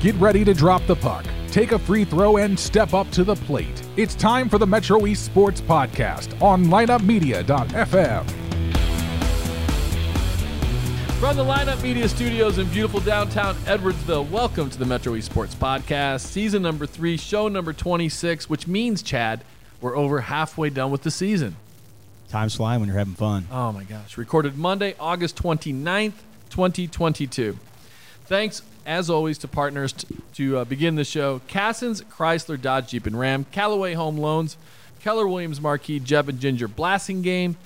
Get ready to drop the puck, take a free throw, and step up to the plate. It's time for the Metro East Sports Podcast on lineupmedia.fm. From the Lineup Media Studios in beautiful downtown Edwardsville, welcome to the Metro East Sports Podcast, season number three, show number 26, which means, Chad, we're over halfway done with the season. Time's flying when you're having fun. Oh my gosh. Recorded Monday, August 29th, 2022. Thanks, as always, to partners t- to uh, begin the show Cassens, Chrysler, Dodge, Jeep, and Ram, Callaway Home Loans, Keller Williams Marquee, Jeb and Ginger Blasting Game,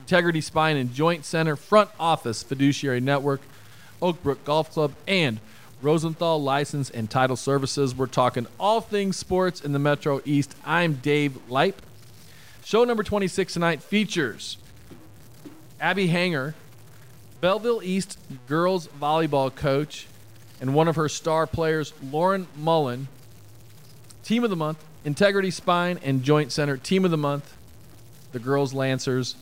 Integrity Spine and Joint Center, Front Office Fiduciary Network, Oakbrook Golf Club, and Rosenthal License and Title Services. We're talking all things sports in the Metro East. I'm Dave Leip. Show number 26 tonight features Abby Hanger, Belleville East girls volleyball coach, and one of her star players, Lauren Mullen. Team of the month, Integrity Spine and Joint Center. Team of the month, the girls Lancers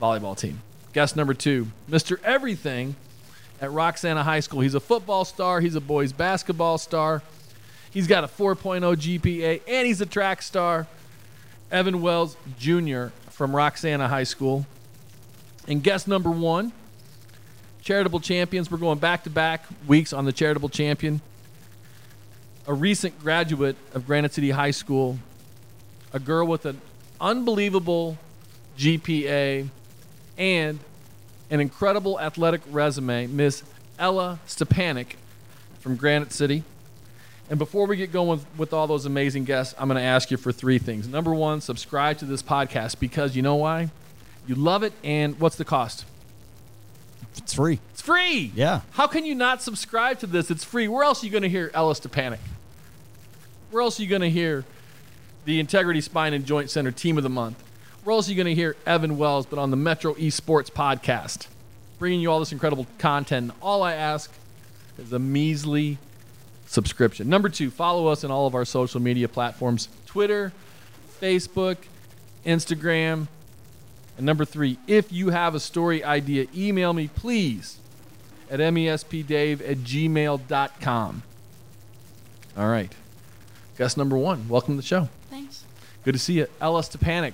volleyball team. Guest number two, Mr. Everything at Roxana High School. He's a football star, he's a boys basketball star, he's got a 4.0 GPA, and he's a track star. Evan Wells Jr. from Roxana High School. And guest number one, charitable champions. We're going back to back weeks on the charitable champion. A recent graduate of Granite City High School, a girl with an unbelievable GPA and an incredible athletic resume, Miss Ella Stepanek from Granite City. And before we get going with, with all those amazing guests, I'm going to ask you for three things. Number one, subscribe to this podcast because you know why? You love it, and what's the cost? It's free. It's free. Yeah. How can you not subscribe to this? It's free. Where else are you going to hear Ella Stepanek? Where else are you going to hear the Integrity Spine and Joint Center Team of the Month? Where else are you going to hear Evan Wells, but on the Metro East Sports podcast, bringing you all this incredible content? All I ask is a measly subscription. Number two, follow us on all of our social media platforms Twitter, Facebook, Instagram. And number three, if you have a story idea, email me, please, at mespdave at gmail.com. All right. Guest number one, welcome to the show. Thanks. Good to see you. Ella Stepanek,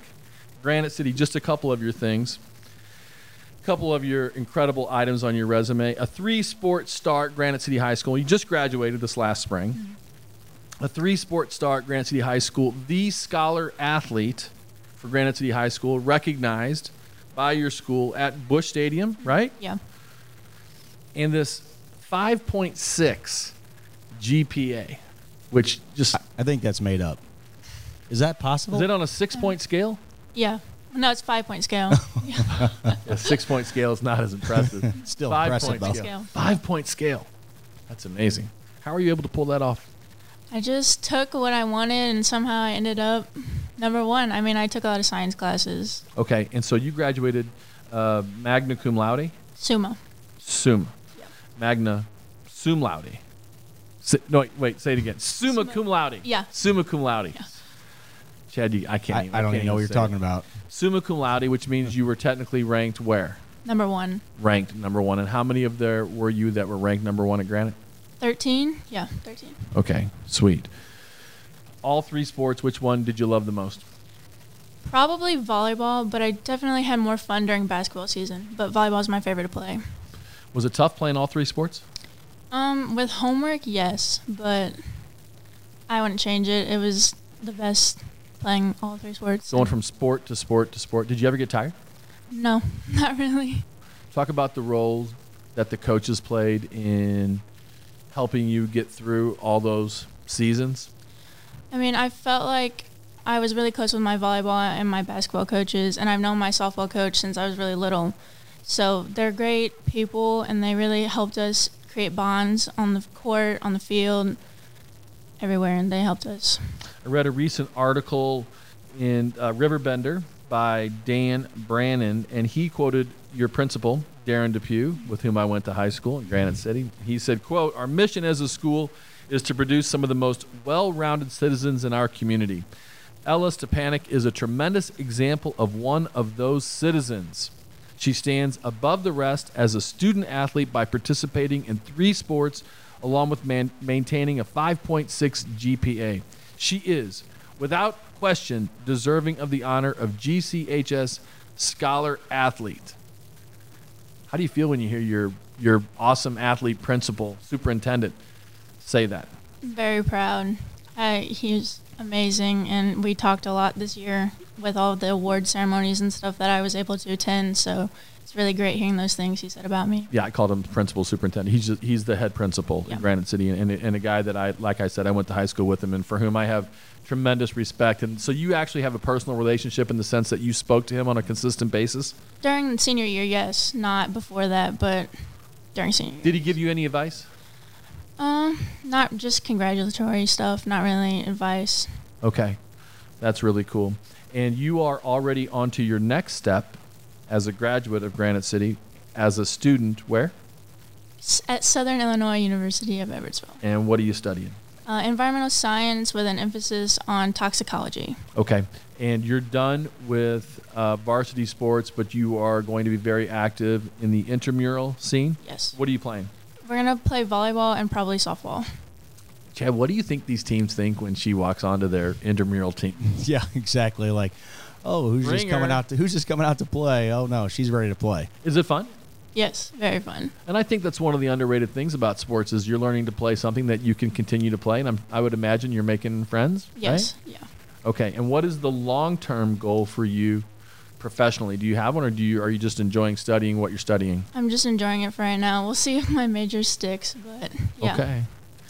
Granite City, just a couple of your things. A couple of your incredible items on your resume. A three sport star at Granite City High School. You just graduated this last spring. Mm-hmm. A three sport star at Granite City High School. The scholar athlete for Granite City High School, recognized by your school at Busch Stadium, mm-hmm. right? Yeah. And this 5.6 GPA, which just I think that's made up. Is that possible? is it on a six point scale? Yeah. No, it's five point scale. yeah. A six point scale is not as impressive. Still Five impressive, point though. scale. Scale. Five point scale. That's amazing. How are you able to pull that off? I just took what I wanted and somehow I ended up number one. I mean, I took a lot of science classes. Okay, and so you graduated uh, magna cum laude, Sumo. summa, magna sum laude. Si- no, wait, wait, say it again. Summa Summa- cum laude. Yeah. Summa cum laude. Yeah. Chad, you, I can't. I, even, I don't can't even know what you're talking it. about. Summa cum laude, which means you were technically ranked where? Number one. Ranked number one. And how many of there were you that were ranked number one at Granite? 13? Yeah, 13. Okay, sweet. All three sports, which one did you love the most? Probably volleyball, but I definitely had more fun during basketball season. But volleyball is my favorite to play. Was it tough playing all three sports? Um, with homework, yes, but I wouldn't change it. It was the best playing all three sports. Going from sport to sport to sport. Did you ever get tired? No, not really. Talk about the roles that the coaches played in helping you get through all those seasons. I mean, I felt like I was really close with my volleyball and my basketball coaches, and I've known my softball coach since I was really little. So they're great people, and they really helped us create bonds on the court, on the field, everywhere, and they helped us. I read a recent article in uh, Riverbender by Dan Brannon, and he quoted your principal, Darren Depew, with whom I went to high school in Granite City. He said, quote, our mission as a school is to produce some of the most well-rounded citizens in our community. Ella Stepanek is a tremendous example of one of those citizens. She stands above the rest as a student athlete by participating in three sports along with man- maintaining a 5.6 GPA. She is, without question, deserving of the honor of GCHS Scholar Athlete. How do you feel when you hear your your awesome athlete principal superintendent say that? Very proud. I, he was amazing, and we talked a lot this year with all the award ceremonies and stuff that I was able to attend. So it's really great hearing those things he said about me. Yeah, I called him principal superintendent. He's just, he's the head principal Yeah. in Granite City, and, and a guy that I like I said I went to high school with him, and for whom I have tremendous respect. And so you actually have a personal relationship in the sense that you spoke to him on a consistent basis. During senior year, yes, not before that, but during senior year. Did he give you any advice? Um, not just congratulatory stuff, not really advice. Okay, that's really cool. And you are already onto your next step as a graduate of Granite City, as a student. Where S- At Southern Illinois University of Edwardsville. and what are you studying? Uh, environmental science with an emphasis on toxicology. Okay. And you're done with uh, varsity sports, but you are going to be very active in the intramural scene. Yes. What are you playing? We're going to play volleyball and probably softball. Chad, what do you think these teams think when she walks onto their intramural team? Yeah, exactly. Like, oh, who's just coming her. out to who's just coming out to play? Oh no, she's ready to play. Is it fun? Yes, very fun. And I think that's one of the underrated things about sports is you're learning to play something that you can continue to play. And I'm, I would imagine you're making friends. Yes. Yeah. Okay. And what is the long-term goal for you professionally? Do you have one, or do you are you just enjoying studying what you're studying? I'm just enjoying it for right now. We'll see if my major sticks, but yeah. Okay.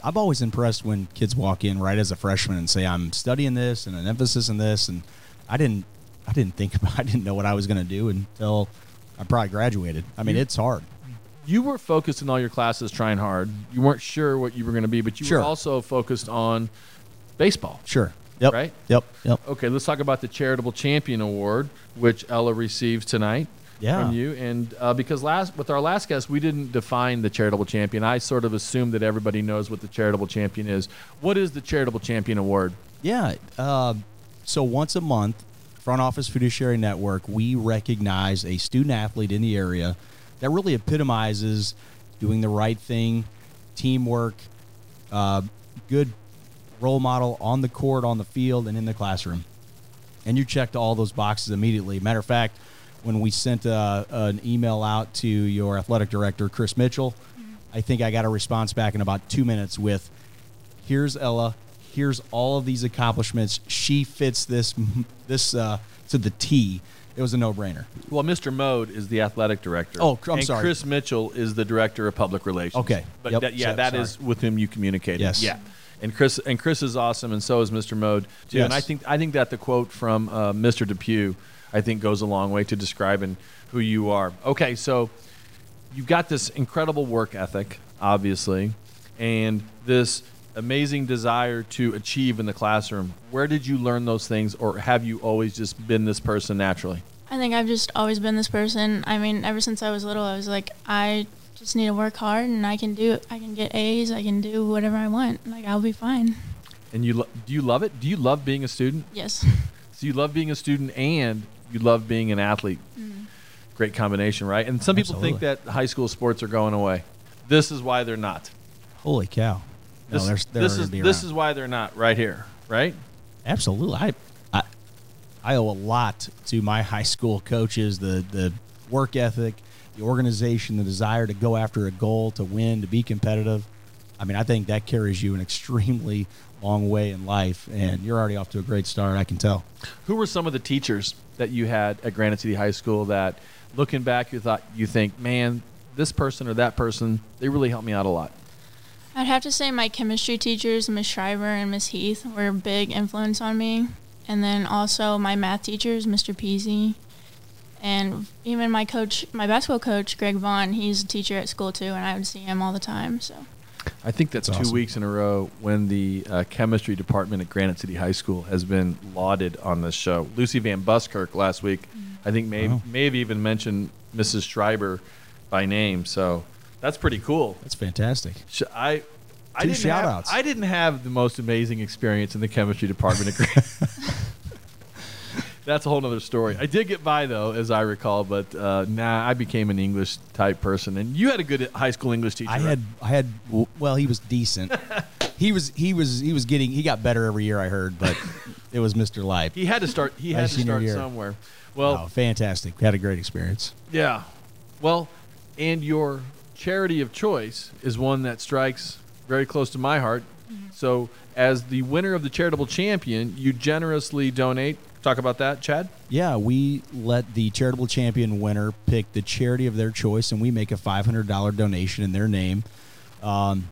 I'm always impressed when kids walk in right as a freshman and say, "I'm studying this and an emphasis in this," and I didn't, I didn't think about, I didn't know what I was going to do until I probably graduated. I mean, You- it's hard. you were focused in all your classes trying hard. You weren't sure what you were going to be, but you Sure. were also focused on baseball. Sure. Yep. Right? Yep. Yep. Okay, let's talk about the Charitable Champion Award, which Ella receives tonight Yeah. from you. And uh, because last with our last guest, we didn't define the Charitable Champion. I sort of assumed that everybody knows what the Charitable Champion is. What is the Charitable Champion Award? Yeah. Uh, so once a month, Front Office Fiduciary Network, we recognize a student athlete in the area that really epitomizes doing the right thing, teamwork, uh, good role model on the court, on the field, and in the classroom. And you checked all those boxes immediately. Matter of fact, when we sent uh, an email out to your athletic director, Chris Mitchell, I think I got a response back in about two minutes with, here's Ella. Here's all of these accomplishments. She fits this this uh, to the T. It was a no brainer. Well, Mr. Mode is the athletic director. Oh, I'm and sorry. Chris Mitchell is the director of public relations. Okay. but Yep. that, yeah, So- that sorry. is with whom you communicated. Yes. Yeah, and Chris and Chris is awesome, and so is Mr. Mode too. And I think I think that the quote from uh, Mr. Depew, I think, goes a long way to describing who you are. Okay, so you've got this incredible work ethic, obviously, and this amazing desire to achieve in the classroom. Where did you learn those things, or have you always just been this person naturally? I think I've just always been this person. I mean, ever since I was little, I was like, I just need to work hard and I can do it. I can get A's. I can do whatever I want. Like, I'll be fine. And you lo- do you love it? Do you love being a student? Yes. So you love being a student and you love being an athlete. Mm-hmm. Great combination, right? And some people think that high school sports are going away. This is why they're not. Holy cow! No, This, there's, they're this is this is why they're not right here, right? Absolutely. I, I, I owe a lot to my high school coaches. The the work ethic, the organization, the desire to go after a goal, to win, to be competitive. I mean, I think that carries you an extremely long way in life, and you're already off to a great start. I can tell. Who were some of the teachers that you had at Granite City High School that, looking back, you thought you think, man, this person or that person, they really helped me out a lot. I'd have to say my chemistry teachers, Miss Schreiber and Miss Heath, were a big influence on me. And then also my math teachers, Mr. Peasy. And even my coach, my basketball coach, Greg Vaughn, he's a teacher at school too, and I would see him all the time. So I think that's, That's two awesome. weeks in a row when the uh, chemistry department at Granite City High School has been lauded on this show. Lucy Van Buskirk last week, I think, may, Wow. may have even mentioned Mrs. Schreiber by name. So that's pretty cool. That's fantastic. Sh- I, I Two didn't have, shout-outs. I didn't have the most amazing experience in the chemistry department at Granite. That's a whole other story. I did get by though, as I recall, but uh, nah, I became an English type person, and you had a good high school English teacher. I right? had I had well, he was decent. he was he was he was getting he got better every year. I heard, but it was Mr. Life. He had to start. He had to start year. somewhere. Well, oh, fantastic! We had a great experience. yeah. Well, and your charity of choice is one that strikes very close to my heart. So, as the winner of the charitable champion, you generously donate. Talk about that, Chad. Yeah, we let the charitable champion winner pick the charity of their choice, and we make a five hundred dollar donation in their name. Um,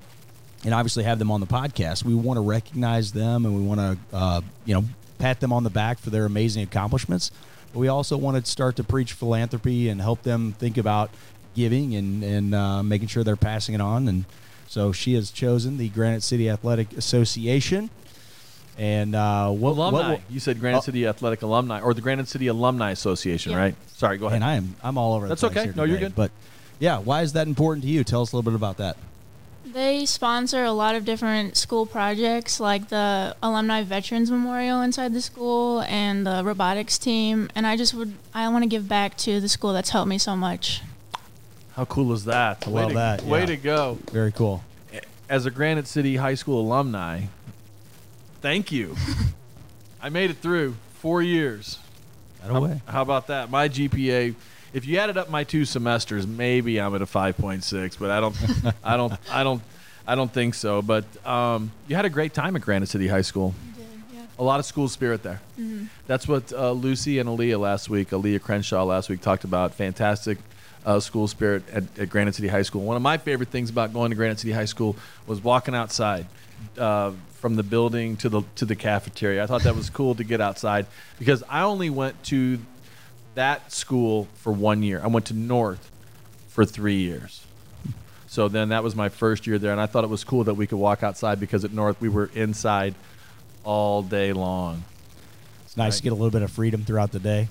and obviously have them on the podcast. We want to recognize them, and we want to, uh, you know, pat them on the back for their amazing accomplishments. But we also want to start to preach philanthropy and help them think about giving and and uh, making sure they're passing it on. And so she has chosen the Granite City Athletic Association. And uh, what, what Alumni. will- you said Granite Oh. City Athletic Alumni or the Granite City Alumni Association, Yeah. right? Sorry, go ahead. And I am I'm all over. the That's place okay. here No, you're good. But yeah, why is that important to you? Tell us a little bit about that. They sponsor a lot of different school projects, like the Alumni Veterans Memorial inside the school and the robotics team. And I just would, I want to give back to the school that's helped me so much. How cool is that? I way love to, that, Way yeah. to go. Very cool. As a Granite City High School alumni, thank you. I made it through four years. That How, away. how about that? My GPA, if you added up my two semesters, maybe I'm at a 5.6, but I don't, I don't, I don't, I don't think so. But um, you had a great time at Granite City High School. A lot of school spirit there. That's what uh, Lucy and Aaliyah last week, Aaliyah Crenshaw last week, talked about. Fantastic uh, school spirit at, at Granite City High School. One of my favorite things about going to Granite City High School was walking outside uh, from the building to the to the cafeteria. I thought that was cool to get outside because I only went to that school for one year. I went to North for three years. So then that was my first year there, and I thought it was cool that we could walk outside because at North we were inside all day long. It's nice to get a little bit of freedom throughout the day.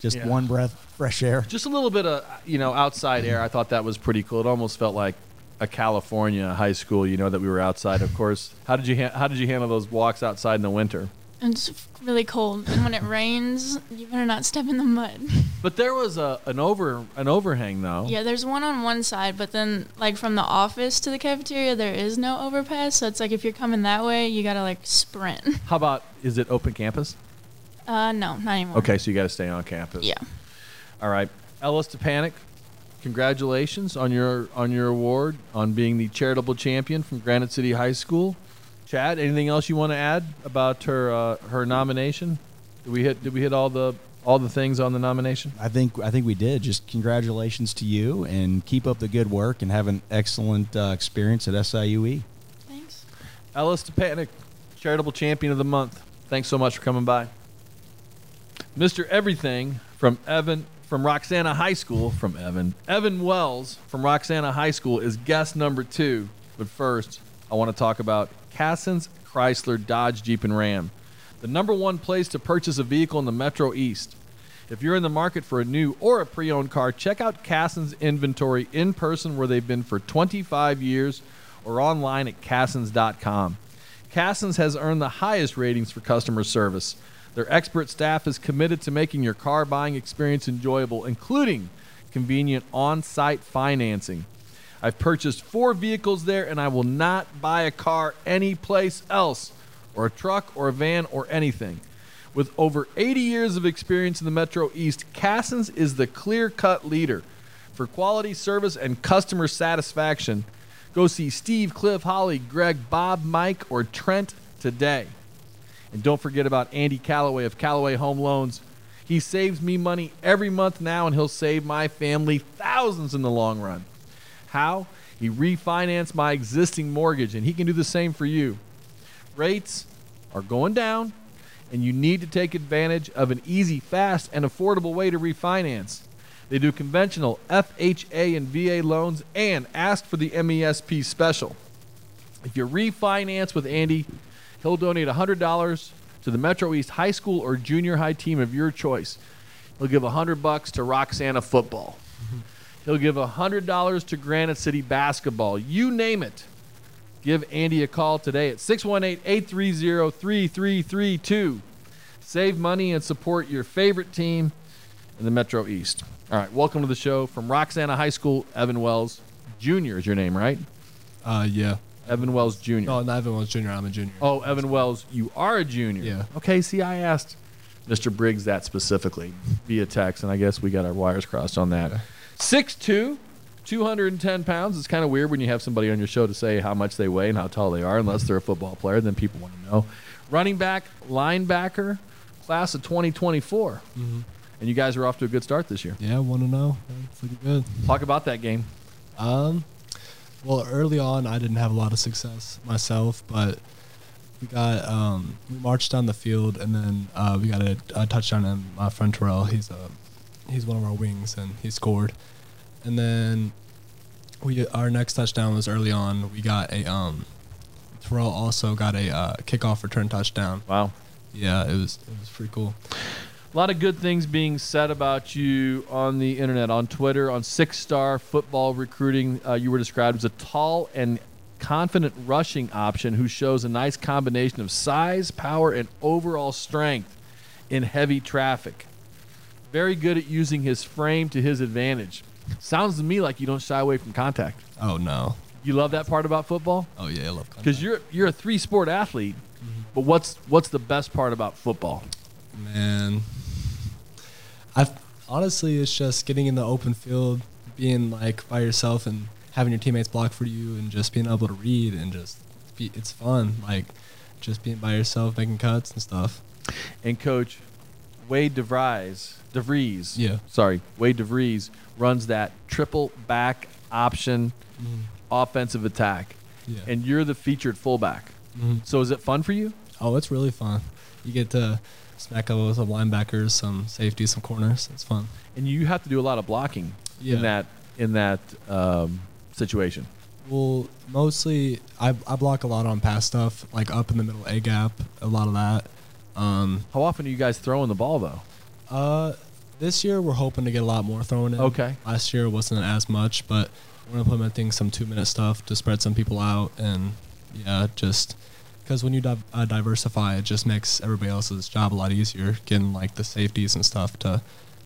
Just Yeah. one breath fresh air. Just a little bit of you know outside air. I thought that was pretty cool. It almost felt like a California high school. You know that we were outside. Of course, how did you ha- how did you handle those walks outside in the winter? It's really cold. And when it rains, you better not step in the mud. But there was a an over an overhang though. Yeah, there's one on one side, but then like from the office to the cafeteria, there is no overpass. So it's like if you're coming that way, you gotta like sprint. How about is it open campus? Uh, no, not anymore. Okay, so you got to stay on campus. Yeah. All right, Ella Stepanek, congratulations on your on your award on being the charitable champion from Granite City High School. Chad, anything else you want to add about her uh, her nomination? Did we hit Did we hit all the all the things on the nomination? I think I think we did. Just congratulations to you and keep up the good work and have an excellent uh, experience at SIUE. Thanks. Ella Stepanek, charitable champion of the month. Thanks so much for coming by. Mr. Everything from Evan from Roxana High School from Evan. Evan Wells from Roxana High School is guest number two. But first, I want to talk about Cassens Chrysler Dodge Jeep and Ram, the number one place to purchase a vehicle in the Metro East. If you're in the market for a new or a pre-owned car, check out Cassens inventory in person where they've been for 25 years or online at cassens.com. Cassens has earned the highest ratings for customer service. Their expert staff is committed to making your car buying experience enjoyable, including convenient on site financing. I've purchased four vehicles there, and I will not buy a car anyplace else, or a truck, or a van, or anything. With over 80 years of experience in the Metro East, Cassens is the clear cut leader for quality service and customer satisfaction. Go see Steve, Cliff, Holly, Greg, Bob, Mike, or Trent today. And don't forget about Andy Calloway of Calloway Home Loans. He saves me money every month now, and he'll save my family thousands in the long run. How? He refinanced my existing mortgage, and he can do the same for you. Rates are going down, and you need to take advantage of an easy, fast, and affordable way to refinance. They do conventional FHA and VA loans and ask for the MESP special. If you refinance with Andy, he'll donate $100 to the Metro East high school or junior high team of your choice. He'll give 100 bucks to Roxana football. He'll give $100 to Granite City basketball. You name it. Give Andy a call today at 618 830 3332. Save money and support your favorite team in the Metro East. All right, welcome to the show from Roxana High School. Evan Wells Jr. is your name, right? Uh, yeah. Evan Wells Jr. No, not Evan Wells Jr. I'm a junior. Oh, Evan Wells, you are a junior. Yeah. Okay, see, I asked Mr. Briggs that specifically via text, and I guess we got our wires crossed on that. 6'2, 210 pounds. It's kind of weird when you have somebody on your show to say how much they weigh and how tall they are, unless they're a football player. Then people want to know. Running back, linebacker, class of 2024. Mhm. And you guys are off to a good start this year. Yeah, want to know? It's looking good. Talk about that game. Um, well, early on, I didn't have a lot of success myself, but we got um, we marched down the field, and then uh, we got a, a touchdown. And my friend Terrell, he's a he's one of our wings, and he scored. And then we our next touchdown was early on. We got a um, Terrell also got a uh, kickoff return touchdown. Wow. Yeah, it was it was pretty cool. A lot of good things being said about you on the internet, on Twitter, on Six Star Football Recruiting. Uh, you were described as a tall and confident rushing option who shows a nice combination of size, power, and overall strength in heavy traffic. Very good at using his frame to his advantage. Sounds to me like you don't shy away from contact. Oh no. You love that part about football Oh yeah, I love because you're you're a three sport athlete. But what's what's the best part about football? Man, I honestly, it's just getting in the open field, being like by yourself, and having your teammates block for you, and just being able to read and just be. It's fun, like just being by yourself, making cuts and stuff. and coach Wade DeVries, DeVries, Yeah. sorry, Wade DeVries runs that triple back option offensive attack, Yeah. and you're the featured fullback. Mhm. So is it fun for you? oh, it's really fun. You get to smack up with some linebackers, some safeties, some corners. It's fun. And you have to do a lot of blocking Yeah. in that in that um, situation. Well, mostly I, I block a lot on pass stuff, like up in the middle A gap, a lot of that. Um, How often are you guys throwing the ball though? Uh, this year we're hoping to get a lot more thrown in. Okay. Last year wasn't as much, but we're implementing some two-minute stuff to spread some people out, and yeah, just because when you di- uh, diversify, it just makes everybody else's job a lot easier. Getting like the safeties and stuff to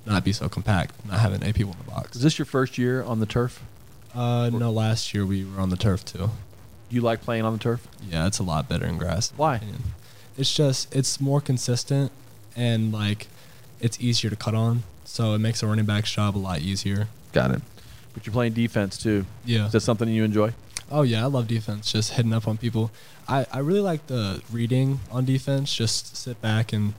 not be so compact, not having eight people in the box. Is this your first year on the turf? Uh, no, last year we were on the turf too. Do you like playing on the turf? Yeah, it's a lot better in grass. Why? It's just it's more consistent and like it's easier to cut on, so it makes a running back's job a lot easier. Got it. But you're playing defense too. Yeah. Is that something you enjoy? Oh yeah, I love defense. Just hitting up on people. I, I really like the reading on defense. Just sit back and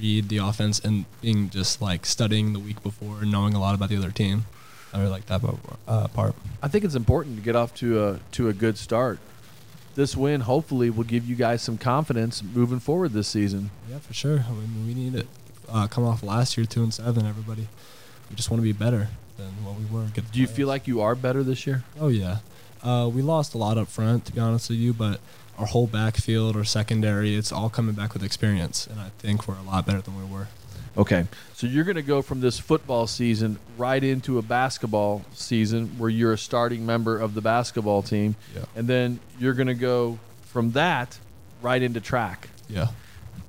read the offense and being just like studying the week before and knowing a lot about the other team. I really like that bo- uh, part. I think it's important to get off to a to a good start. This win hopefully will give you guys some confidence moving forward this season. Yeah, for sure. I mean, we need it. Uh, come off last year two and seven. Everybody, we just want to be better than what we were. Do you playoffs. feel like you are better this year? Oh yeah, uh, we lost a lot up front, to be honest with you, but our whole backfield, our secondary, it's all coming back with experience, and I think we're a lot better than we were. Okay. So you're going to go from this football season right into a basketball season where you're a starting member of the basketball team. Yeah. And then you're going to go from that right into track. Yeah.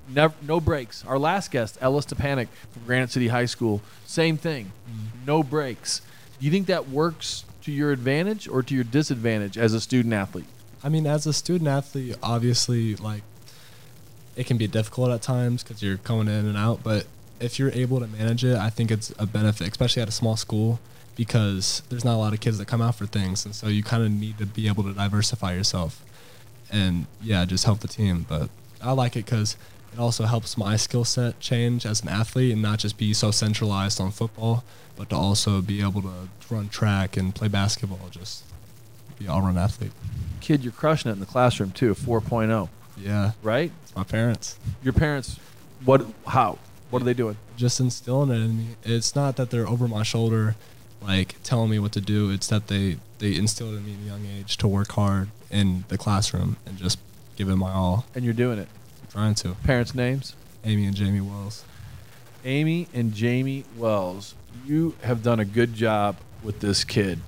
Never, no breaks. Our last guest, Ella Stepanek from Granite City High School, same thing. No breaks. Do you think that works to your advantage or to your disadvantage as a student athlete? I mean, as a student athlete, obviously, like it can be difficult at times because you're coming in and out. But if you're able to manage it, I think it's a benefit, especially at a small school, because there's not a lot of kids that come out for things, and so you kind of need to be able to diversify yourself, and yeah, just help the team. But I like it because it also helps my skill set change as an athlete and not just be so centralized on football, but to also be able to run track and play basketball, just be an all-round athlete. Kid, you're crushing it in the classroom too, 4.0, Yeah, right? it's my parents. Your parents, what, how? What are they doing? Just instilling it in me. It's not that they're over my shoulder, like telling me what to do. It's that they they instilled in me at a young age to work hard in the classroom and just give it my all. And you're doing it. Trying to. Parents' names? Amy and Jamie Wells. Amy and Jamie Wells, you have done a good job with this kid.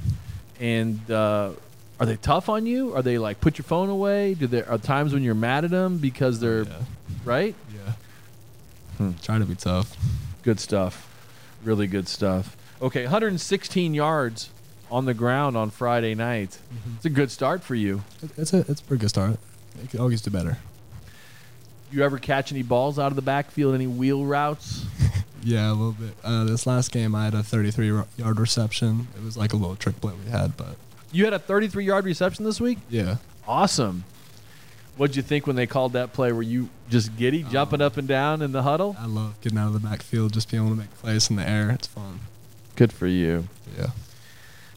And uh, are they tough on you? Are they like put your phone away? Do there are times when you're mad at them because they're Yeah. right? Yeah. Hmm. Try to be tough. Good stuff. Really good stuff. Okay, 116 yards on the ground on Friday night. It's a good start for you. It's a it's a pretty good start. It always do better. You ever catch any balls out of the backfield? Any wheel routes? Yeah, a little bit. Uh, this last game, I had a 33 yard reception. It was like a little trick play we had, but You had a 33 yard reception this week? yeah, Awesome. What'd you think when they called that play? Were you just giddy, jumping up and down in the huddle? I love getting out of the backfield, just being able to make plays in the air. It's fun. Good for you. Yeah.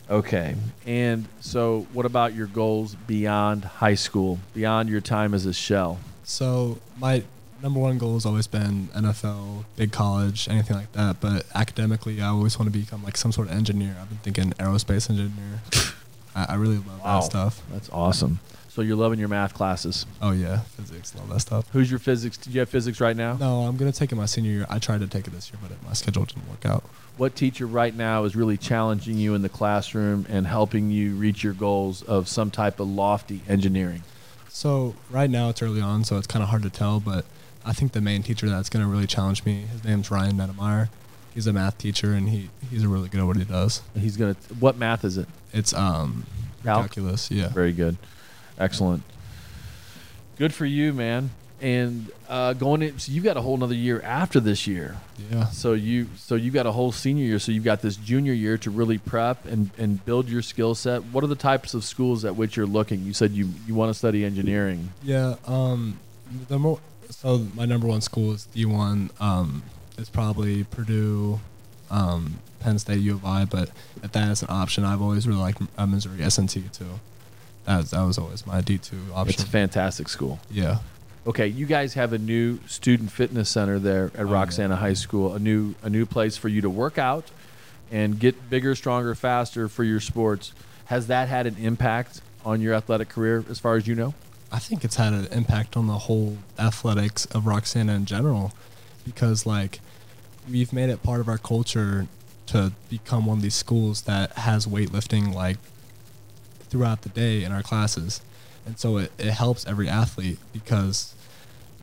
Okay. And so, what about your goals beyond high school, beyond your time as a shell? So my number one goal has always been NFL, big college, anything like that. But academically, I always want to become like some sort of engineer. I've been thinking aerospace engineer. I, I really love Wow. that stuff. That's awesome. So, you're loving your math classes. Oh yeah, physics, love that stuff. Who's your physics? Do you have physics right now? No, I'm gonna take it my senior year. I tried to take it this year, but my schedule didn't work out. What teacher right now is really challenging you in the classroom and helping you reach your goals of some type of lofty engineering? So right now it's early on, so it's kind of hard to tell. But I think the main teacher that's going to really challenge me, his name's Ryan Medemeyer. He's a math teacher, and he he's really good at what he does. He's gonna. What math is it? It's um Calc? calculus. Yeah. Very good, excellent. Good for you, man. And uh, going in, so you've got a whole another year after this year. Yeah. So you, so you've got a whole senior year. So you've got this junior year to really prep and, and build your skill set. What are the types of schools at which you're looking? You said you you want to study engineering. Yeah. Um, the more so my number one school is D one. Um, it's probably Purdue, um, Penn State, U of I. But if that is an option, I've always really liked uh, Missouri S&T too. That was, that was always my D two option. It's a fantastic school. yeah. Okay, you guys have a new student fitness center there at Oh, Roxana yeah. High School. A new a new place for you to work out and get bigger, stronger, faster for your sports. Has that had an impact on your athletic career, as far as you know? I think it's had an impact on the whole athletics of Roxana in general because like we've made it part of our culture to become one of these schools that has weightlifting like throughout the day in our classes. And so it, it helps every athlete because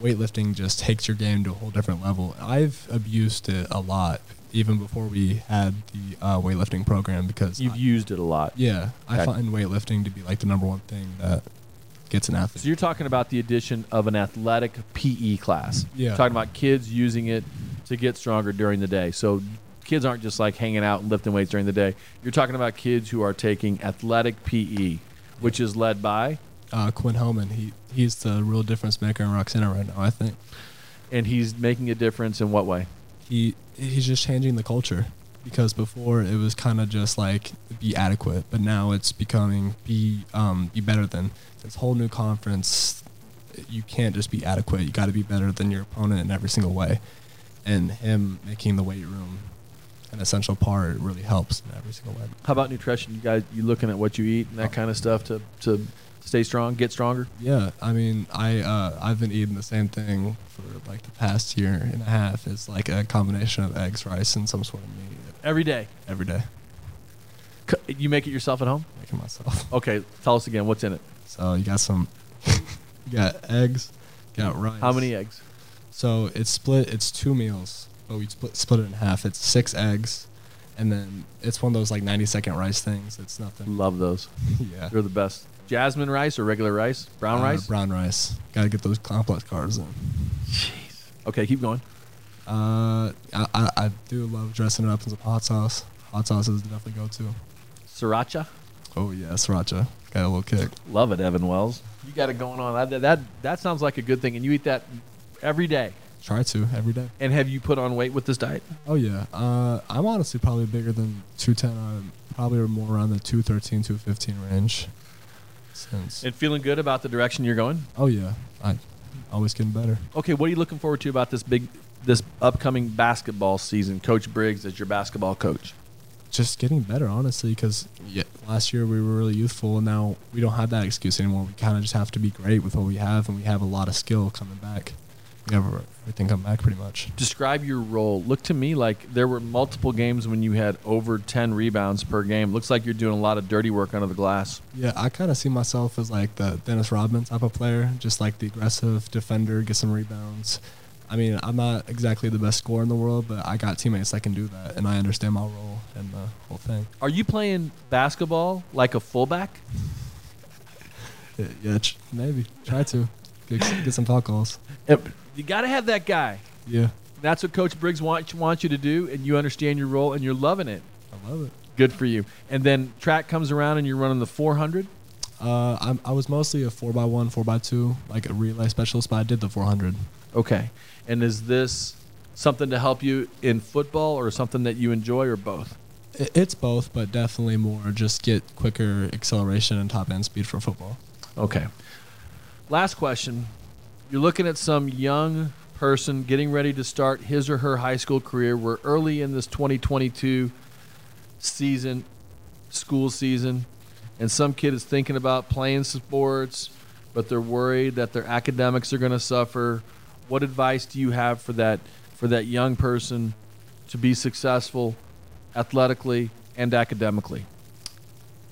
weightlifting just takes your game to a whole different level. I've abused it a lot even before we had the uh, weightlifting program because You've I- used it a lot. yeah, I find weightlifting to be like the number one thing that gets an athlete. So you're talking about the addition of an athletic PE class. Yeah. Talking about kids using it to get stronger during the day. So kids aren't just like hanging out and lifting weights during the day. You're talking about kids who are taking athletic PE, which is led by uh, Quinn Hellman. He he's the real difference maker in Roxana right now. I think and he's making a difference in what way? he he's just changing the culture because before it was kind of just like be adequate, but now it's becoming be um, be better than this whole new conference. You can't just be adequate. You got to be better than your opponent in every single way, and him making the weight room an essential part really helps in every single way. How about nutrition? You guys, you looking at what you eat and that kind of stuff to to stay strong, get stronger? Yeah, I mean, I uh, I've been eating the same thing for like the past year and a half. It's like a combination of eggs, rice, and some sort of meat Every day. every day. C- You make it yourself at home? Making myself. Okay, tell us again. What's in it? So you got some, you got eggs, you got rice. How many eggs? So it's split. It's two meals, but we split split it in half. It's six eggs, and then it's one of those like ninety second rice things. It's nothing. Love those. yeah. They're the best. Jasmine rice or regular rice? Brown Uh, rice? Brown rice. Got to get those complex carbs in. Jeez. Okay, keep going. Uh, I, I, I do love dressing it up in some hot sauce. Hot sauce is definitely go to. Sriracha. Oh yeah, sriracha. Got a little kick. Love it, Evan Wells. You got it going on. That, that that sounds like a good thing, and you eat that every day. Try to every day. And have you put on weight with this diet? Oh yeah. Uh, I'm honestly probably bigger than 210. I'm probably more around the 213, 215 range. Since. And feeling good about the direction you're going? oh yeah, I always getting better. Okay, what are you looking forward to about this big, this upcoming basketball season? Coach Briggs as your basketball coach. Just getting better, honestly, because yeah, last year we were really youthful, and now we don't have that excuse anymore. We kind of just have to be great with what we have, and we have a lot of skill coming back. We have everything come back pretty much. Describe your role. Look to me like there were multiple games when you had over 10 rebounds per game. Looks like you're doing a lot of dirty work under the glass. Yeah, I kind of see myself as like the Dennis Rodman type of player, just like the aggressive defender, get some rebounds. I mean, I'm not exactly the best scorer in the world, but I got teammates that can do that, and I understand my role and the whole thing. Are you playing basketball like a fullback? Yeah, yeah maybe try to get, get some foul calls. You got to have that guy. Yeah, That's what Coach Briggs wants wants you to do, and you understand your role, and you're loving it. I love it. Good for you. And then track comes around, and you're running the 400. Uh, I'm, I was mostly a four x one, four x two, like a relay specialist, but I did the 400. Okay. And is this something to help you in football, or something that you enjoy, or both? It's both, but definitely more just get quicker acceleration and top end speed for football. Okay. Last question. You're looking at some young person getting ready to start his or her high school career. We're early in this 2022 season, school season, and some kid is thinking about playing sports, but they're worried that their academics are going to suffer. What advice do you have for that for that young person to be successful athletically and academically?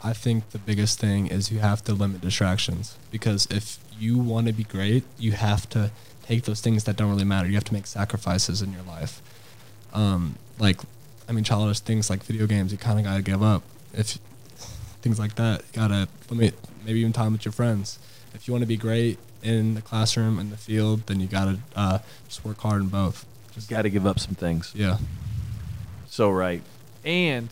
I think the biggest thing is you have to limit distractions because if you want to be great, you have to take those things that don't really matter. You have to make sacrifices in your life. Um, like, I mean, childish things like video games, you kind of got to give up. If things like that, you got to limit maybe even time with your friends. If you want to be great in the classroom and the field, then you got to uh, just work hard in both. Just got to give up some things. Yeah. So right. And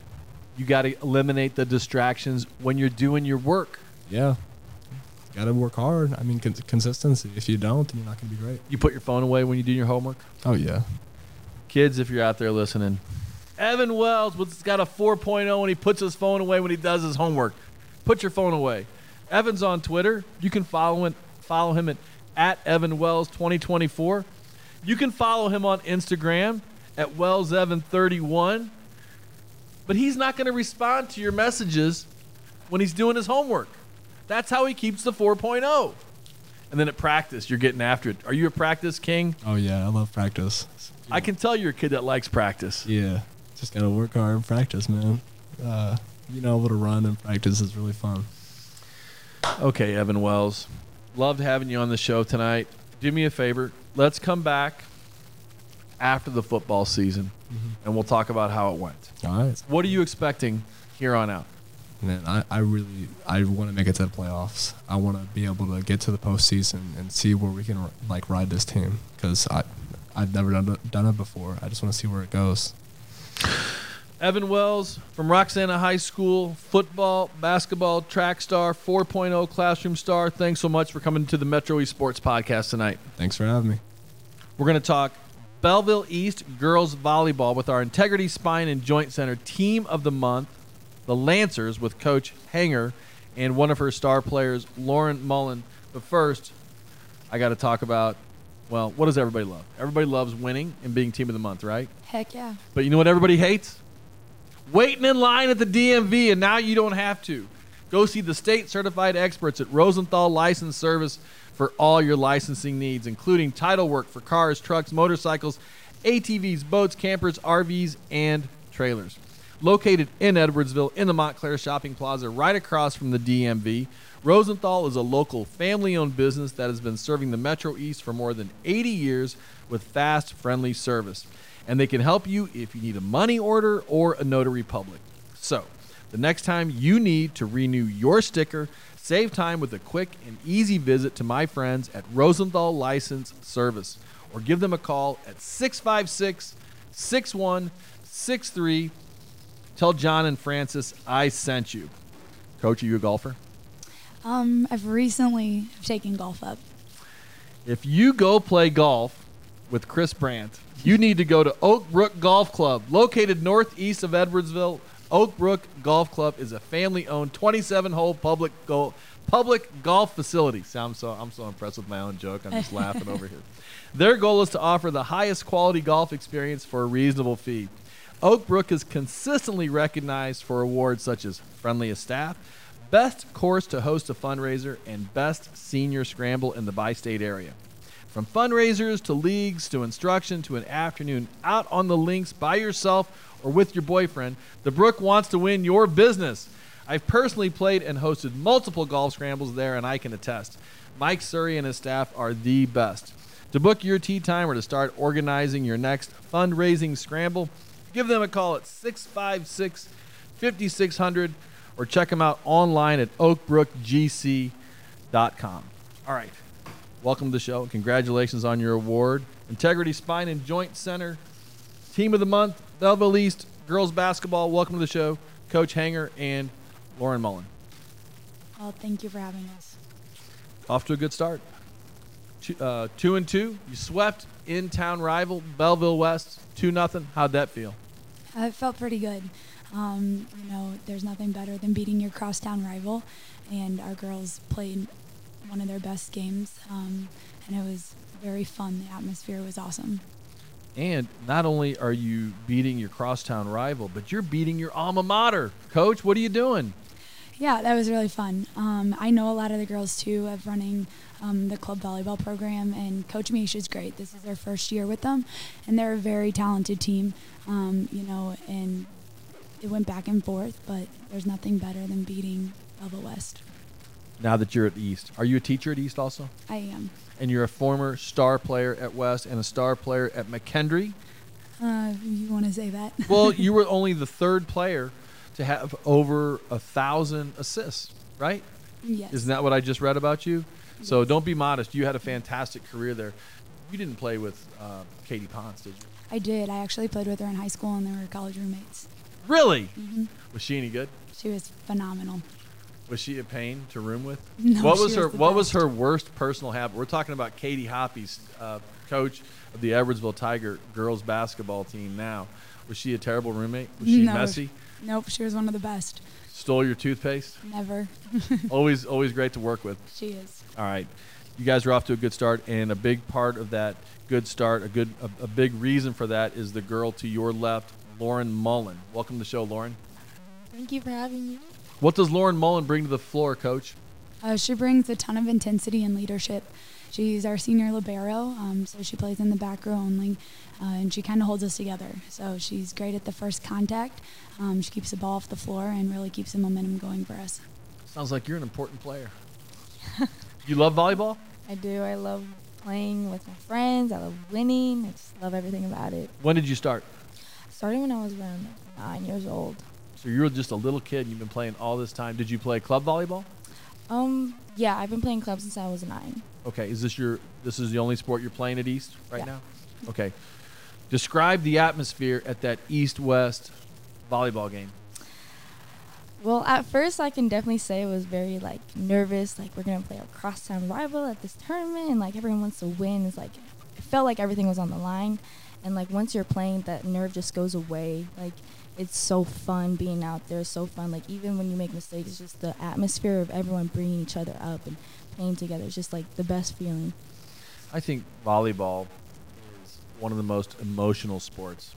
you got to eliminate the distractions when you're doing your work. Yeah. Got to work hard. I mean, con- consistency. If you don't, then you're not going to be great. You put your phone away when you do your homework. Oh, yeah. Kids, if you're out there listening, Evan Wells has got a 4.0 and he puts his phone away when he does his homework. Put your phone away. Evan's on Twitter. You can follow him, follow him at, at Evan Wells 2024. You can follow him on Instagram at Wells Evan 31. But he's not going to respond to your messages when he's doing his homework. That's how he keeps the 4.0. And then at practice, you're getting after it. Are you a practice king? Oh, yeah. I love practice. I can tell you're a kid that likes practice. Yeah. Just got to work hard and practice, man. Uh, you know, able to run and practice is really fun. Okay, Evan Wells. Loved having you on the show tonight. Do me a favor. Let's come back after the football season and we'll talk about how it went. All right. What are you expecting here on out? Man, I, I really I want to make it to the playoffs. I want to be able to get to the postseason and see where we can like ride this team because I I've never done it, done it before. I just want to see where it goes. Evan Wells from Roxana High School, football, basketball, track star, 4.0 classroom star. Thanks so much for coming to the Metro East Sports podcast tonight. Thanks for having me. We're going to talk Belleville East girls volleyball with our Integrity Spine and Joint Center team of the month, the Lancers, with Coach Hanger and one of her star players, Lauren Mullen. But first, I got to talk about, well, what does everybody love? Everybody loves winning and being team of the month, right? Heck yeah. But you know what everybody hates? Waiting in line at the DMV, and now you don't have to. Go see the state certified experts at Rosenthal License Service for all your licensing needs, including title work for cars, trucks, motorcycles, ATVs, boats, campers, RVs, and trailers. Located in Edwardsville in the Montclair Shopping Plaza, right across from the DMV, Rosenthal is a local family owned business that has been serving the Metro East for more than 80 years with fast, friendly service. And they can help you if you need a money order or a notary public. So, the next time you need to renew your sticker, save time with a quick and easy visit to my friends at Rosenthal License Service or give them a call at 656 6163. Tell John and Francis I sent you. Coach, are you a golfer? Um, I've recently taken golf up. If you go play golf with Chris Brandt, you need to go to Oak Brook Golf Club, located northeast of Edwardsville. Oak Brook Golf Club is a family-owned 27-hole public golf public golf facility. See, I'm so I'm so impressed with my own joke. I'm just laughing over here. Their goal is to offer the highest quality golf experience for a reasonable fee. Oak Brook is consistently recognized for awards such as friendliest staff, best course to host a fundraiser, and best senior scramble in the bi-state area. From fundraisers to leagues to instruction to an afternoon out on the links by yourself or with your boyfriend, the Brook wants to win your business. I've personally played and hosted multiple golf scrambles there, and I can attest. Mike Surrey and his staff are the best. To book your tee time or to start organizing your next fundraising scramble, give them a call at 656 5600 or check them out online at oakbrookgc.com. All right. Welcome to the show. Congratulations on your award. Integrity Spine and Joint Center, Team of the Month, Belleville East, Girls Basketball. Welcome to the show, Coach Hanger and Lauren Mullen. Well, thank you for having us. Off to a good start. Two, uh, two and two. You swept in-town rival Belleville West, two nothing. How'd that feel? It felt pretty good. Um, you know, there's nothing better than beating your crosstown rival, and our girls played one of their best games, um, and it was very fun. The atmosphere was awesome. And not only are you beating your crosstown rival, but you're beating your alma mater. Coach, what are you doing? Yeah, that was really fun. Um, I know a lot of the girls too of running um, the club volleyball program, and Coach Misha's great. This is their first year with them, and they're a very talented team. Um, you know, and it went back and forth, but there's nothing better than beating Belleville West. Now that you're at East, are you a teacher at East also? I am. And you're a former star player at West and a star player at McKendree. Uh, you want to say that? Well, you were only the third player to have over a thousand assists, right? yes. Isn't that what I just read about you? So don't be modest. You had a fantastic career there. You didn't play with uh, Katie Pons, did you? I did. I actually played with her in high school, and they were college roommates. Really? hmm Was she any good? She was phenomenal. Was she a pain to room with? No, what was her was What was her worst personal habit? We're talking about Katie Hoppy's uh, coach of the Edwardsville Tiger girls basketball team. Now, was she a terrible roommate? Was she No. messy? Nope, she was one of the best. Stole your toothpaste? Never. always, always great to work with. She is. All right, you guys are off to a good start, and a big part of that good start, a good, a, a big reason for that is the girl to your left, Lauren Mullen. Welcome to the show, Lauren. Thank you for having me. What does Lauren Mullen bring to the floor, Coach? Uh, she brings a ton of intensity and leadership. She's our senior libero, um, so she plays in the back row only, uh, and she kind of holds us together. So she's great at the first contact. Um, she keeps the ball off the floor and really keeps the momentum going for us. Sounds like you're an important player. you love volleyball? I do. I love playing with my friends. I love winning. I just love everything about it. When did you start? Starting when I was around nine years old. So you were just a little kid and you've been playing all this time. Did you play club volleyball? Um, yeah, I've been playing club since I was nine. Okay, is this your this is the only sport you're playing at East right Yeah. now? Okay. Describe the atmosphere at that East-West volleyball game. Well, at first, I can definitely say it was very like nervous. Like we're gonna play our crosstown rival at this tournament, and like everyone wants to win. It's like it felt like everything was on the line, and like once you're playing, that nerve just goes away. Like it's so fun being out there. It's so fun. Like even when you make mistakes, it's just the atmosphere of everyone bringing each other up and playing together. It's just like the best feeling. I think volleyball is one of the most emotional sports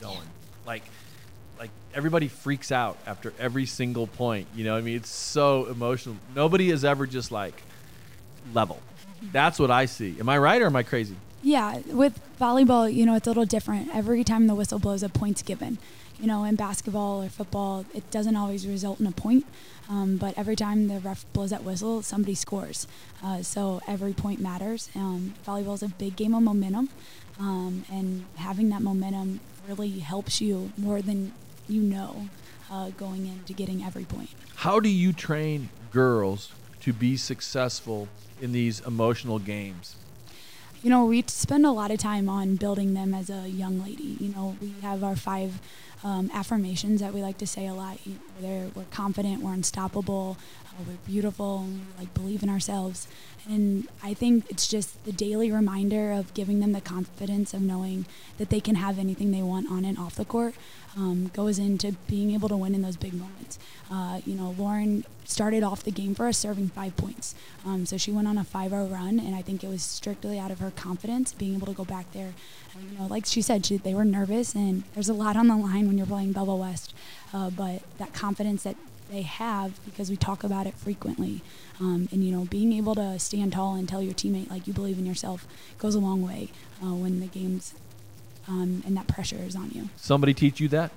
going. Like like everybody freaks out after every single point. You know, what I mean, it's so emotional. Nobody is ever just like level. Mm-hmm. That's what I see. Am I right or am I crazy? Yeah, with volleyball, you know, it's a little different. Every time the whistle blows, a point's given. You know, in basketball or football, it doesn't always result in a point, um, but every time the ref blows that whistle, somebody scores. Uh, so every point matters. Um, volleyball is a big game of momentum, um, and having that momentum really helps you more than you know uh, going into getting every point. How do you train girls to be successful in these emotional games? You know, we spend a lot of time on building them as a young lady. You know, we have our five um, affirmations that we like to say a lot. You know, we're confident, we're unstoppable, uh, we're beautiful, like believe in ourselves. And I think it's just the daily reminder of giving them the confidence of knowing that they can have anything they want on and off the court um, goes into being able to win in those big moments. Uh, you know, Lauren started off the game for us serving five points. Um, so she went on a 5 0 run, and I think it was strictly out of her confidence being able to go back there. And, you know, like she said, she, they were nervous, and there's a lot on the line when you're playing Belleville West. Uh, but that confidence that they have, because we talk about it frequently, um, and, you know, being able to stand tall and tell your teammate, like, you believe in yourself goes a long way uh, when the game's um, and that pressure is on you. Somebody teach you that?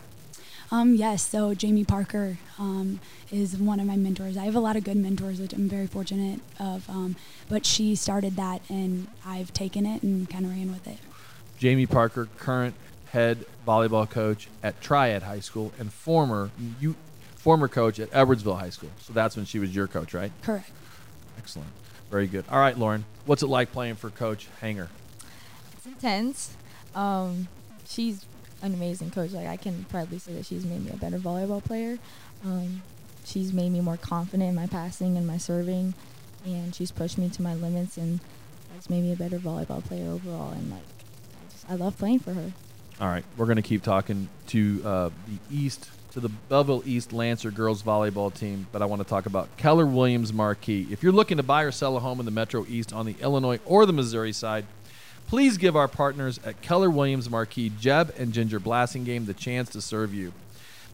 Um, yes, so Jamie Parker um, is one of my mentors. I have a lot of good mentors, which I'm very fortunate of. Um, but she started that, and I've taken it and kind of ran with it. Jamie Parker, current head volleyball coach at Triad High School, and former you former coach at Edwardsville High School. So that's when she was your coach, right? Correct. Excellent. Very good. All right, Lauren, what's it like playing for Coach Hanger? It's intense. Um, she's an amazing coach. Like I can proudly say that she's made me a better volleyball player. Um, she's made me more confident in my passing and my serving, and she's pushed me to my limits and has made me a better volleyball player overall. And like, I, just, I love playing for her. All right, we're going to keep talking to uh, the East, to the Belleville East Lancer girls volleyball team, but I want to talk about Keller Williams Marquee. If you're looking to buy or sell a home in the Metro East on the Illinois or the Missouri side, please give our partners at Keller Williams Marquee, Jeb and Ginger Blassingame, the chance to serve you.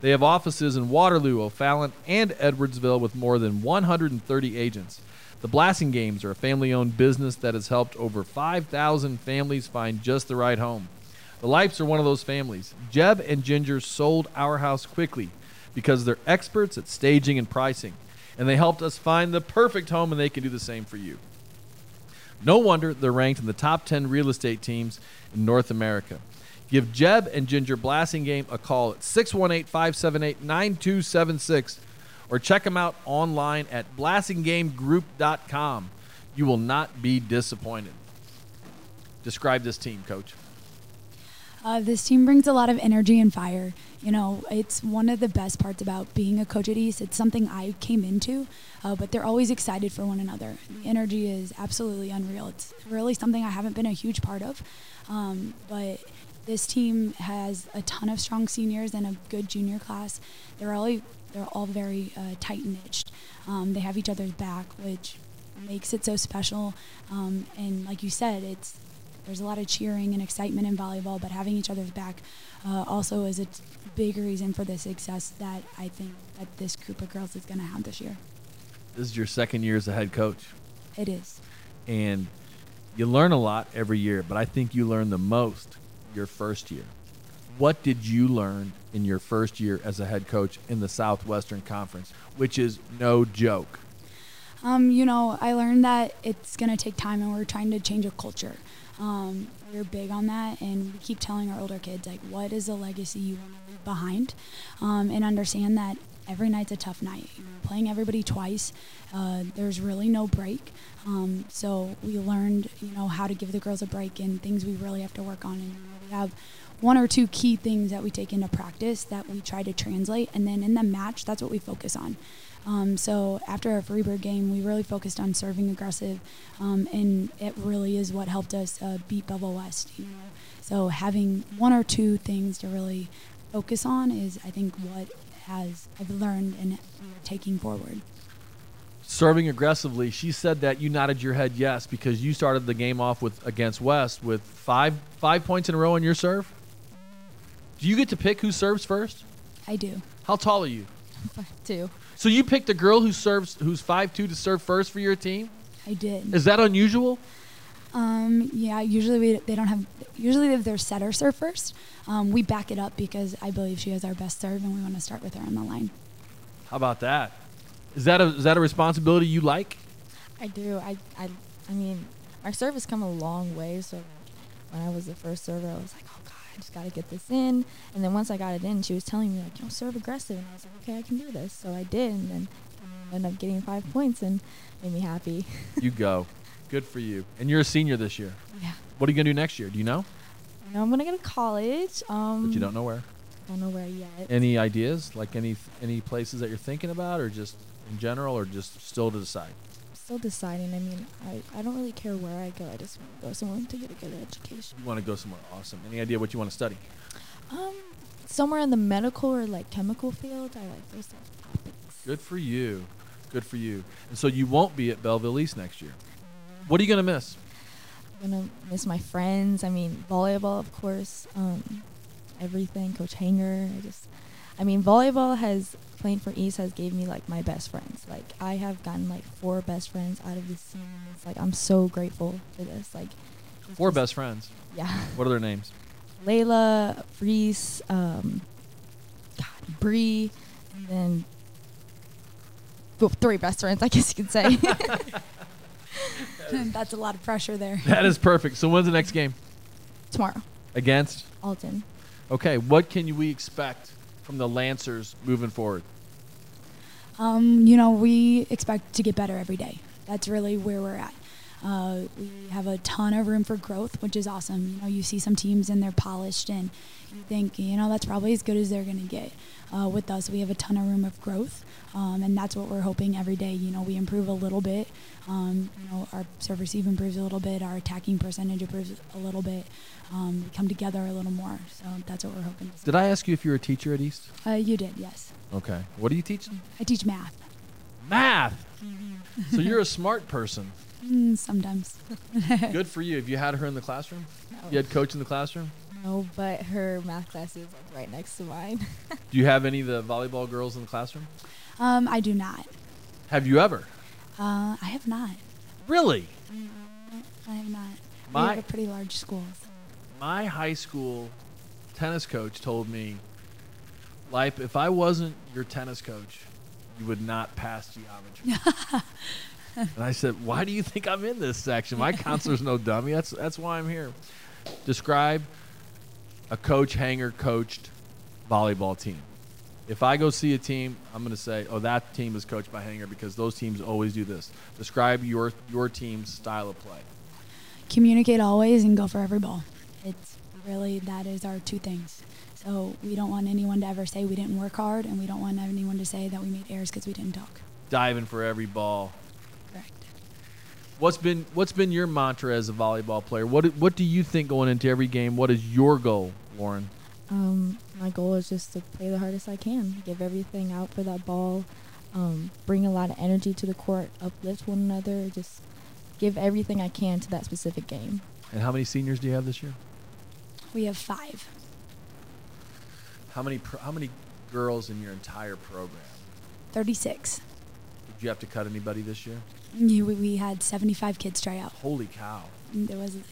They have offices in Waterloo, O'Fallon, and Edwardsville with more than 130 agents. The Blassingames are a family owned business that has helped over 5,000 families find just the right home. The Lipes are one of those families. Jeb and Ginger sold our house quickly because they're experts at staging and pricing, and they helped us find the perfect home, and they can do the same for you. No wonder they're ranked in the top 10 real estate teams in North America. Give Jeb and Ginger Blassingame a call at 618 578 9276 or check them out online at blassingamegroup.com. You will not be disappointed. Describe this team, coach. Uh, this team brings a lot of energy and fire. You know, it's one of the best parts about being a coach at East. It's something I came into, uh, but they're always excited for one another. The energy is absolutely unreal. It's really something I haven't been a huge part of, um, but this team has a ton of strong seniors and a good junior class. They're all they're all very uh, tight knitted. Um, they have each other's back, which makes it so special. Um, and like you said, it's there's a lot of cheering and excitement in volleyball, but having each other's back uh, also is a big reason for the success that I think that this group of girls is going to have this year. This is your second year as a head coach. It is. And you learn a lot every year, but I think you learn the most your first year. What did you learn in your first year as a head coach in the Southwestern Conference, which is no joke? Um, you know, I learned that it's going to take time and we're trying to change a culture. Um, we're big on that, and we keep telling our older kids like, what is the legacy you want to leave behind, um, and understand that every night's a tough night. Playing everybody twice, uh, there's really no break. Um, so we learned, you know, how to give the girls a break and things we really have to work on. And we have one or two key things that we take into practice that we try to translate, and then in the match, that's what we focus on. Um, so after our Freeburg game, we really focused on serving aggressive, um, and it really is what helped us uh, beat Belleville West. You know? So having one or two things to really focus on is, I think, what has I've learned and taking forward. Serving aggressively, she said that you nodded your head yes because you started the game off with against West with five five points in a row on your serve. Do you get to pick who serves first? I do. How tall are you? Five two. So you picked a girl who serves who's five two to serve first for your team. I did. Is that unusual? Um, yeah, usually we, they don't have. Usually if their setter serve first, um, we back it up because I believe she has our best serve, and we want to start with her on the line. How about that? Is that a is that a responsibility you like? I do. I, I, I mean, our serve has come a long way. So when I was the first server, I was like, oh god, I just gotta get this in. And then once I got it in, she was telling me like, you know, serve aggressive, and I was like, okay, I can do this. So I did, and then I ended up getting five points and made me happy. You go. Good for you. And you're a senior this year. yeah. What are you gonna do next year? Do you know? I know I'm gonna go to college. Um, But you don't know where. Don't know where yet. Any ideas? Like any any places that you're thinking about, or just in general, or just still to decide? Still deciding. I mean, I, I don't really care where I go. I just want to go somewhere to get a good education. You want to go somewhere awesome. Any idea what you want to study? Um, somewhere in the medical or like chemical field. I like those types of topics. Good for you. Good for you. And so you won't be at Belleville East next year. What are you gonna miss? I'm gonna miss my friends. I mean, volleyball, of course. Um, everything. Coach Hanger. I just, I mean, volleyball has playing for East has gave me like my best friends. Like I have gotten like four best friends out of this team. It's like I'm so grateful for this. Like Four best friends. Yeah. What are their names? Layla, Reese, um, God, Bree, and then well, three best friends, I guess you could say. That's a lot of pressure there. That is perfect. So when's the next game? Tomorrow, Against? Alton. Okay, what can we expect from the Lancers moving forward? Um, you know, we expect to get better every day. That's really where we're at. Uh, we have a ton of room for growth, which is awesome. You know, you see some teams and they're polished, and you think, you know, that's probably as good as they're going to get. Uh, with us, we have a ton of room of growth, um, and that's what we're hoping every day. You know, we improve a little bit. Um, you know, our serve receive improves a little bit, our attacking percentage improves a little bit. Um, we come together a little more, so that's what we're hoping. To see. Did I ask you if you're a teacher at East? Uh, you did, yes. Okay. What are you teaching? I teach math Math. so you're a smart person. mm, sometimes. Good for you. Have you had her in the classroom? You had coach in the classroom? No, but her math class is like right next to mine. Do you have any of the volleyball girls in the classroom? Um, I do not. Have you ever? Uh, I have not. Really? I have not. we My- have a pretty large school. My high school tennis coach told me, "Life, if I wasn't your tennis coach, you would not pass geometry. and I said, Why do you think I'm in this section? My counselor's no dummy. That's that's why I'm here. Describe a coach hanger coached volleyball team. If I go see a team, I'm going to say, "Oh, that team is coached by Hanger because those teams always do this." Describe your your team's style of play. Communicate always and go for every ball. It's really that is our two things. So we don't want anyone to ever say we didn't work hard, and we don't want anyone to say that we made errors because we didn't talk. Diving for every ball. Correct. What's been what's been your mantra as a volleyball player? What what do you think going into every game? What is your goal, Lauren? Um, my goal is just to play the hardest I can, give everything out for that ball, um, bring a lot of energy to the court, uplift one another, just give everything I can to that specific game. And how many seniors do you have this year? We have five. How many pro, how many girls in your entire program? Thirty-six. Did you have to cut anybody this year? We, we had seventy-five kids try out. Holy cow! There was it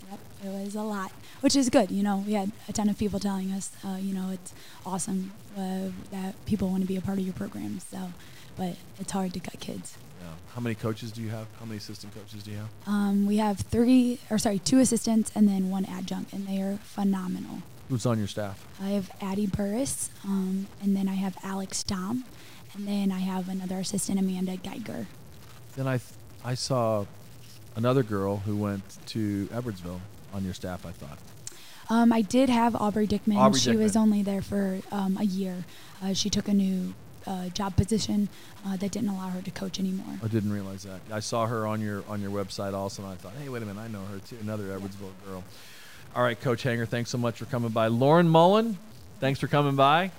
was a lot, which is good. You know, we had a ton of people telling us, uh, you know, it's awesome uh, that people want to be a part of your program. So, but it's hard to cut kids. Yeah. How many coaches do you have? How many assistant coaches do you have? Um, we have three, or sorry, two assistants and then one adjunct, and they are phenomenal. Who's on your staff? I have Addie Burris, um, and then I have Alex Dom, and then I have another assistant, Amanda Geiger. Then I th- I saw another girl who went to Edwardsville on your staff. I thought. Um, I did have Aubrey Dickman. Aubrey she was only there for um, a year. Uh, she took a new uh, job position uh, that didn't allow her to coach anymore. I didn't realize that. I saw her on your on your website also, and I thought, hey, wait a minute, I know her too. Another Edwardsville girl. All right, Coach Hanger, thanks so much for coming by. Lauren Mullen, thanks for coming by,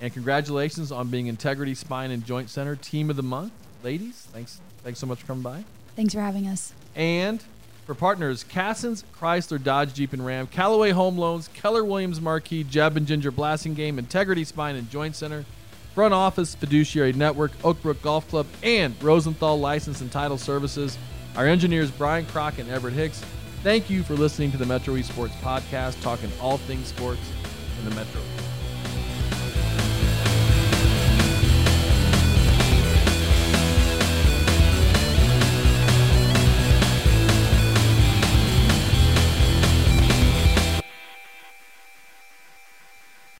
and congratulations on being Integrity Spine and Joint Center Team of the Month, ladies. Thanks, thanks so much for coming by. Thanks for having us. And for partners, Cassens, Chrysler, Dodge, Jeep, and Ram, Callaway Home Loans, Keller Williams Marquee, Jeb and Ginger Blassingame, Integrity Spine and Joint Center, Front Office Fiduciary Network, Oakbrook Golf Club, and Rosenthal License and Title Services. Our engineers, Brian Crock and Everett Hicks. Thank you for listening to the Metro East Sports Podcast, talking all things sports in the Metro.